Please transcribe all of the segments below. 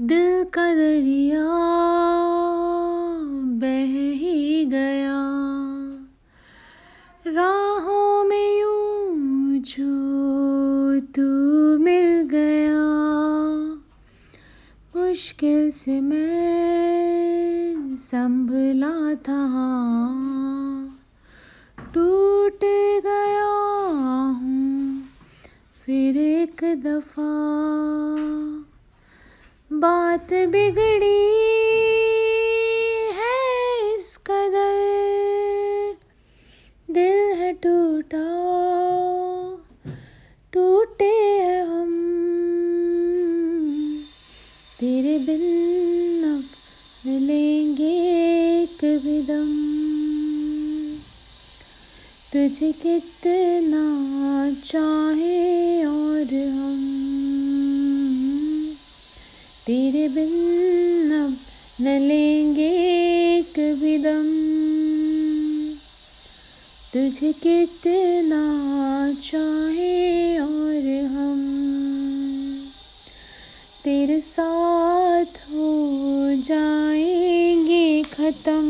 दिल का दरिया बह ही गया। राहों में यूँ जो तू मिल गया। मुश्किल से मैं संभला था। टूट गया हूँ फिर एक दफ़ा। बात बिगड़ी है इस कदर। दिल है टूटा, टूटे हैं हम। तेरे बिन अब लेंगे कभी दम। तुझे कितना चाहे और हम। तेरे बिन अब न लेंगे कभी दम। तुझे कितना चाहे और हम। तेरे साथ हो जाएँगे खत्म।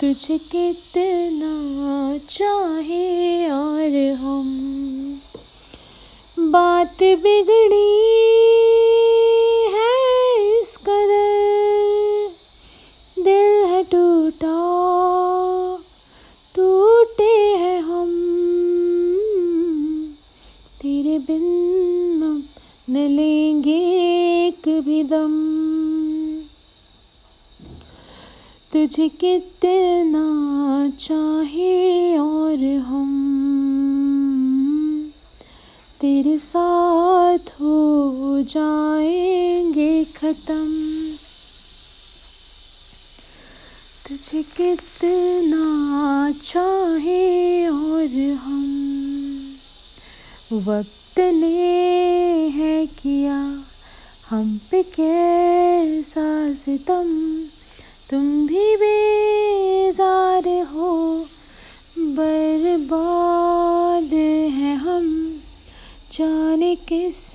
तुझे कितना चाहे और हम। बात बिगड़ी है इस कदर। दिल है टूटा, टूटे हैं हम। तेरे बिन न लेंगे एक भी दम। तुझे कितना चाहे और हम। तेरे साथ हो जाएँगे खत्म। तुझे कितना चाहे और हम। वक्त ने है किया हम पे कैसा सितम। तुम भी बेजार हो, बर्बाद जाने किस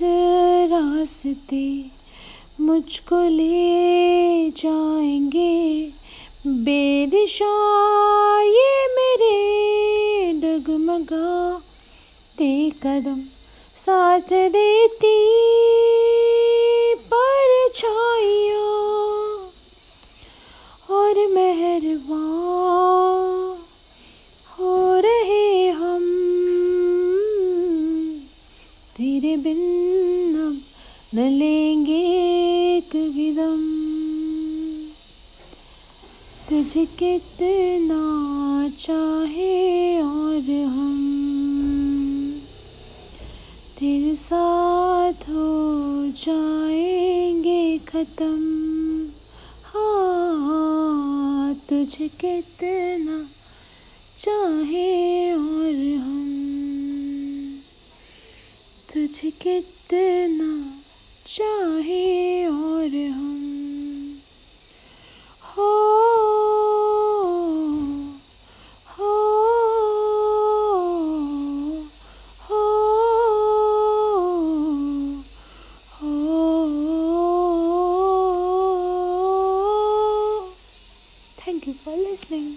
रास्ते मुझको ले जाएँगे। बेदिशा ये मेरे डगमगाते कदम साथ देती पर छाइया। तेरे न लेंगे कभी दम तुझे कितना चाहे और हम। तेरे साथ हो जाएँगे खत्म। हाँ तुझे कितना चाहे और तुझे कितना चाहे और हम। हो हो हो हो। Thank you for listening